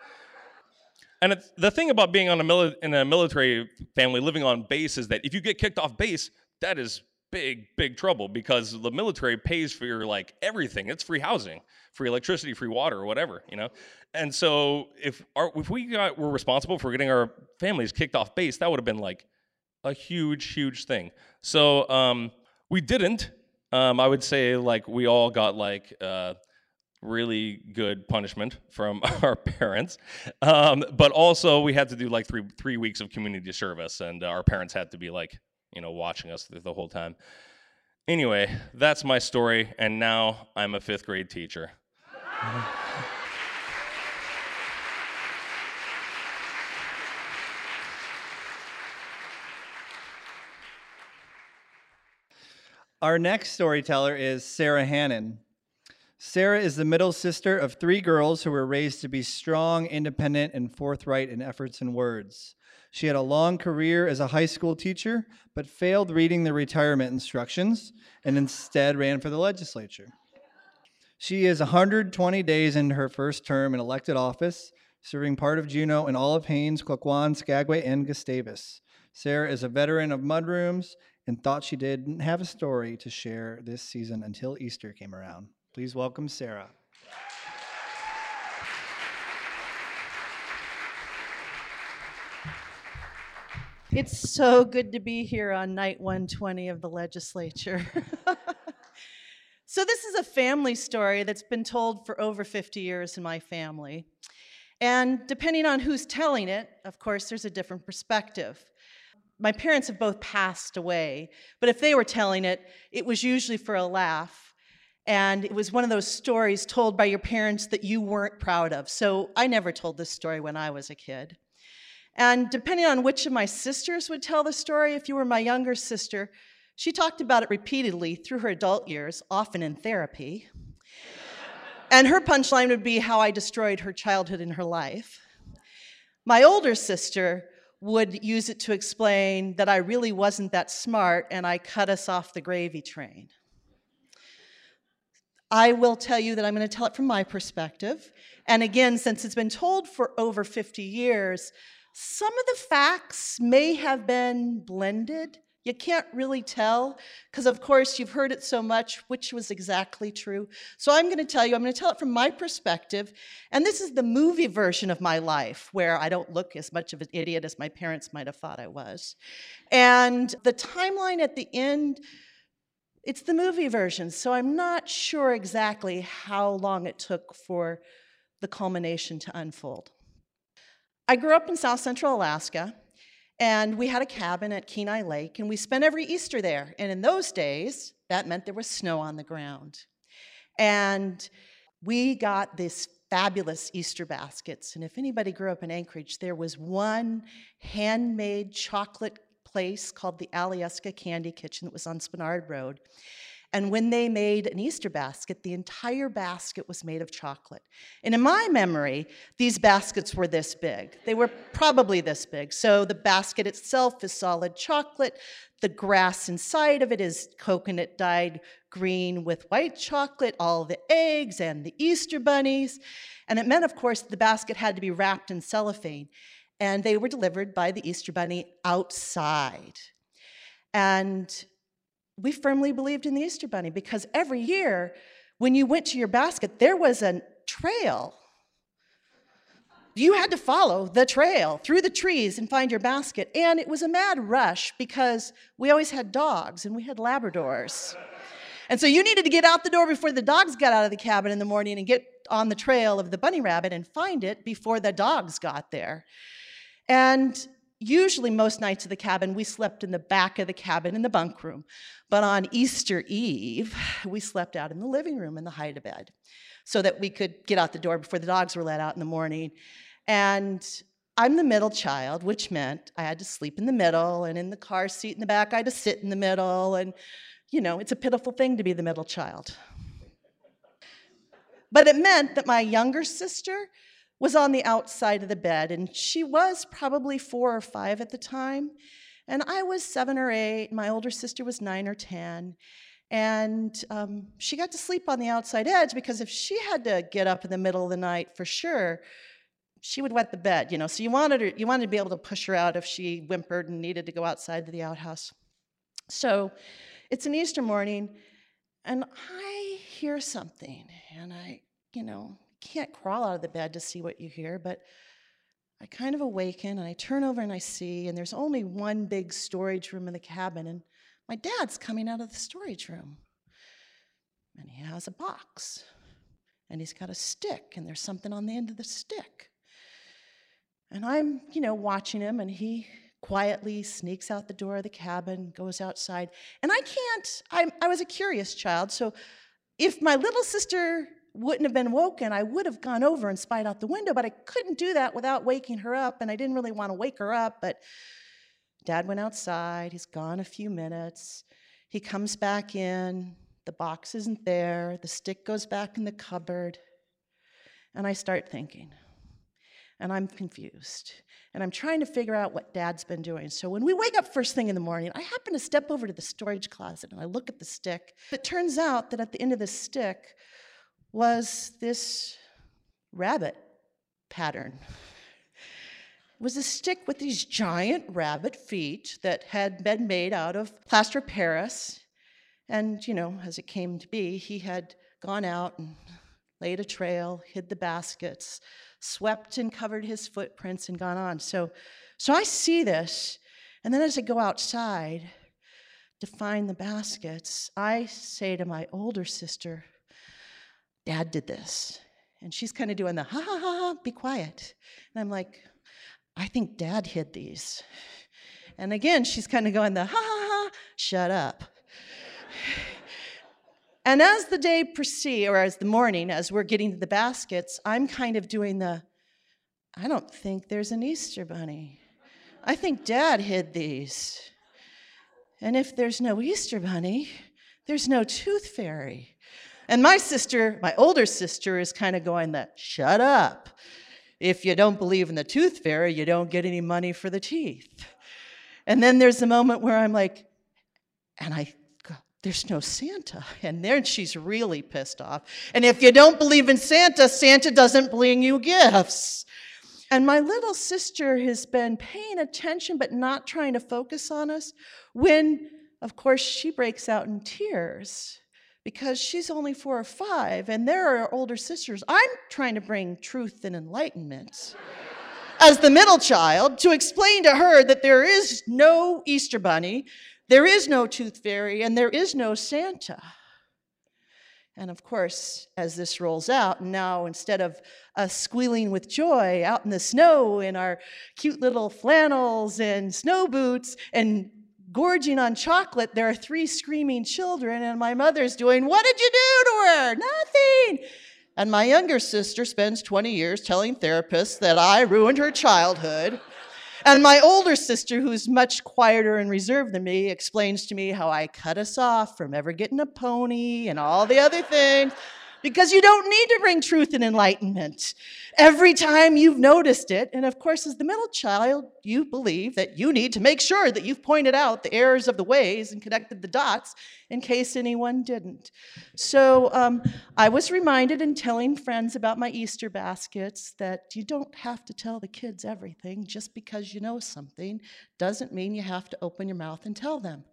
And the thing about being on a mili- in a military family living on base is that if you get kicked off base, that is big, big trouble because the military pays for your like everything. It's free housing, free electricity, free water, or whatever, you know. And so if our if we got were responsible for getting our families kicked off base, that would have been like a huge, huge thing. So um, we didn't. Um, I would say like we all got like uh, really good punishment from *laughs* our parents, um, but also we had to do like three three weeks of community service, and our parents had to be like you know, watching us the whole time. Anyway, that's my story, and now I'm a fifth grade teacher. Our next storyteller is Sara Hannan. Sara is the middle sister of three girls who were raised to be strong, independent, and forthright in efforts and words. She had a long career as a high school teacher, but failed reading the retirement instructions and instead ran for the legislature. She is 120 days into her first term in elected office, serving part of Juneau and all of Haines, Klukwan, Skagway, and Gustavus. Sara is a veteran of mudrooms and thought she didn't have a story to share this season until Easter came around. Please welcome Sara. It's so good to be here on night 120 of the legislature. *laughs* so, this is a family story that's been told for over 50 years in my family. And depending on who's telling it, of course, there's a different perspective. My parents have both passed away, but if they were telling it, it was usually for a laugh. And it was one of those stories told by your parents that you weren't proud of. So I never told this story when I was a kid. And depending on which of my sisters would tell the story, if you were my younger sister, she talked about it repeatedly through her adult years, often in therapy. and her punchline would be how I destroyed her childhood and her life. My older sister would use it to explain that I really wasn't that smart and I cut us off the gravy train. I will tell you that I'm going to tell it from my perspective. And again, since it's been told for over 50 years, some of the facts may have been blended. You can't really tell because, of course, you've heard it so much, which was exactly true. So I'm going to tell you, I'm going to tell it from my perspective. And this is the movie version of my life where I don't look as much of an idiot as my parents might have thought I was. And the timeline at the end, it's the movie version. So I'm not sure exactly how long it took for the culmination to unfold. I grew up in South Central Alaska, and we had a cabin at Kenai Lake, and we spent every Easter there. And in those days, that meant there was snow on the ground. And we got this fabulous Easter baskets. And if anybody grew up in Anchorage, there was one handmade chocolate place called the Alyeska Candy Kitchen that was on Spenard Road. And when they made an Easter basket, the entire basket was made of chocolate. And in my memory, these baskets were this big. They were probably this big. So the basket itself is solid chocolate. The grass inside of it is coconut dyed green with white chocolate, all the eggs and the Easter bunnies. And it meant, of course, the basket had to be wrapped in cellophane. And they were delivered by the Easter bunny outside. And we firmly believed in the Easter Bunny because every year when you went to your basket, there was a trail. You had to follow the trail through the trees and find your basket. And it was a mad rush because we always had dogs and we had Labradors. And so you needed to get out the door before the dogs got out of the cabin in the morning and get on the trail of the bunny rabbit and find it before the dogs got there. And usually most nights of the cabin we slept in the back of the cabin in the bunk room. But on easter eve we slept out in the living room in the hide bed so that we could get out the door before the dogs were let out in the morning. And i'm the middle child which meant i had to sleep in the middle and in the car seat in the back i had to sit in the middle. And you know it's a pitiful thing to be the middle child. But it meant that my younger sister was on the outside of the bed, and she was probably four or five at the time. And I was seven or eight, my older sister was nine or 10. And um, she got to sleep on the outside edge because if she had to get up in the middle of the night for sure, she would wet the bed, you know. So you wanted her, you wanted to be able to push her out if she whimpered and needed to go outside to the outhouse. So it's an Easter morning, and I hear something, and I, you know, can't crawl out of the bed to see what you hear, but I kind of awaken and I turn over and I see, and there's only one big storage room in the cabin, and my dad's coming out of the storage room. And he has a box, and he's got a stick, and there's something on the end of the stick. And I'm, you know, watching him, and he quietly sneaks out the door of the cabin, goes outside. And I can't, I, I was a curious child, so if my little sister wouldn't have been woken, I would have gone over and spied out the window, but I couldn't do that without waking her up, and I didn't really want to wake her up. But dad went outside, he's gone a few minutes. He comes back in, The box isn't there, the stick goes back in the cupboard. And I start thinking, and I'm confused. And I'm trying to figure out what dad's been doing. So when we wake up first thing in the morning, I happen to step over to the storage closet and I look at the stick. It turns out that at the end of the stick was this rabbit pattern. It was a stick with these giant rabbit feet that had been made out of plaster Paris. And, you know, as it came to be, he had gone out and laid a trail, hid the baskets, swept and covered his footprints, and gone on. So, so I see this, and then as I go outside to find the baskets, I say to my older sister, Dad did this. And she's kind of doing the ha ha ha be quiet. And I'm like, I think Dad hid these. And again, she's kind of going the ha ha ha, shut up. And as the day proceeds, or as the morning, as we're getting to the baskets, I'm kind of doing the, I don't think there's an Easter bunny. I think dad hid these. And if there's no Easter bunny, there's no tooth fairy. And my sister, my older sister, is kind of going that, shut up. If you don't believe in the tooth fairy, you don't get any money for the teeth. And then there's a moment where I'm like, and I there's no Santa. And then she's really pissed off. And if you don't believe in Santa, Santa doesn't bring you gifts. And my little sister has been paying attention but not trying to focus on us when, of course, she breaks out in tears because she's only four or five and there are older sisters. I'm trying to bring truth and enlightenment *laughs* as the middle child to explain to her that there is no Easter bunny, there is no tooth fairy and there is no Santa. And of course, as this rolls out, now instead of us squealing with joy out in the snow in our cute little flannels and snow boots and gorging on chocolate, there are three screaming children, and my mother's doing, What did you do to her? Nothing. And my younger sister spends 20 years telling therapists that I ruined her childhood. And my older sister, who's much quieter and reserved than me, explains to me how I cut us off from ever getting a pony and all the other things because you don't need to bring truth and enlightenment every time you've noticed it. And of course, as the middle child, you believe that you need to make sure that you've pointed out the errors of the ways and connected the dots in case anyone didn't. So um, I was reminded in telling friends about my Easter baskets that you don't have to tell the kids everything. Just because you know something doesn't mean you have to open your mouth and tell them,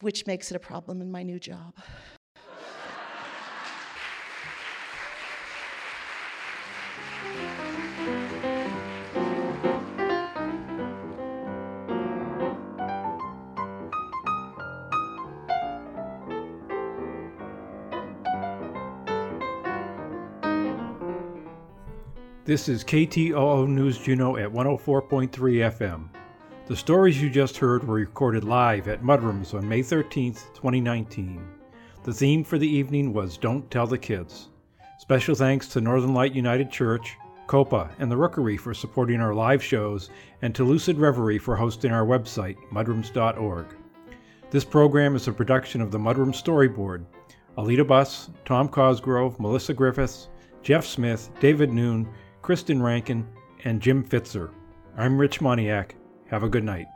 which makes it a problem in my new job. This is KTOO News Juneau at 104.3 FM. The stories you just heard were recorded live at Mudrooms on May 13th, 2019. The theme for the evening was Don't Tell the Kids. Special thanks to Northern Light United Church, COPA, and the Rookery for supporting our live shows, and to Lucid Reverie for hosting our website, mudrooms.org. This program is a production of the Mudroom Storyboard. Alita Buss, Tom Cosgrove, Melissa Griffiths, Jeff Smith, David Noon, Kristen Rankin, and Jim Fitzer. I'm Rich Moniak. Have a good night.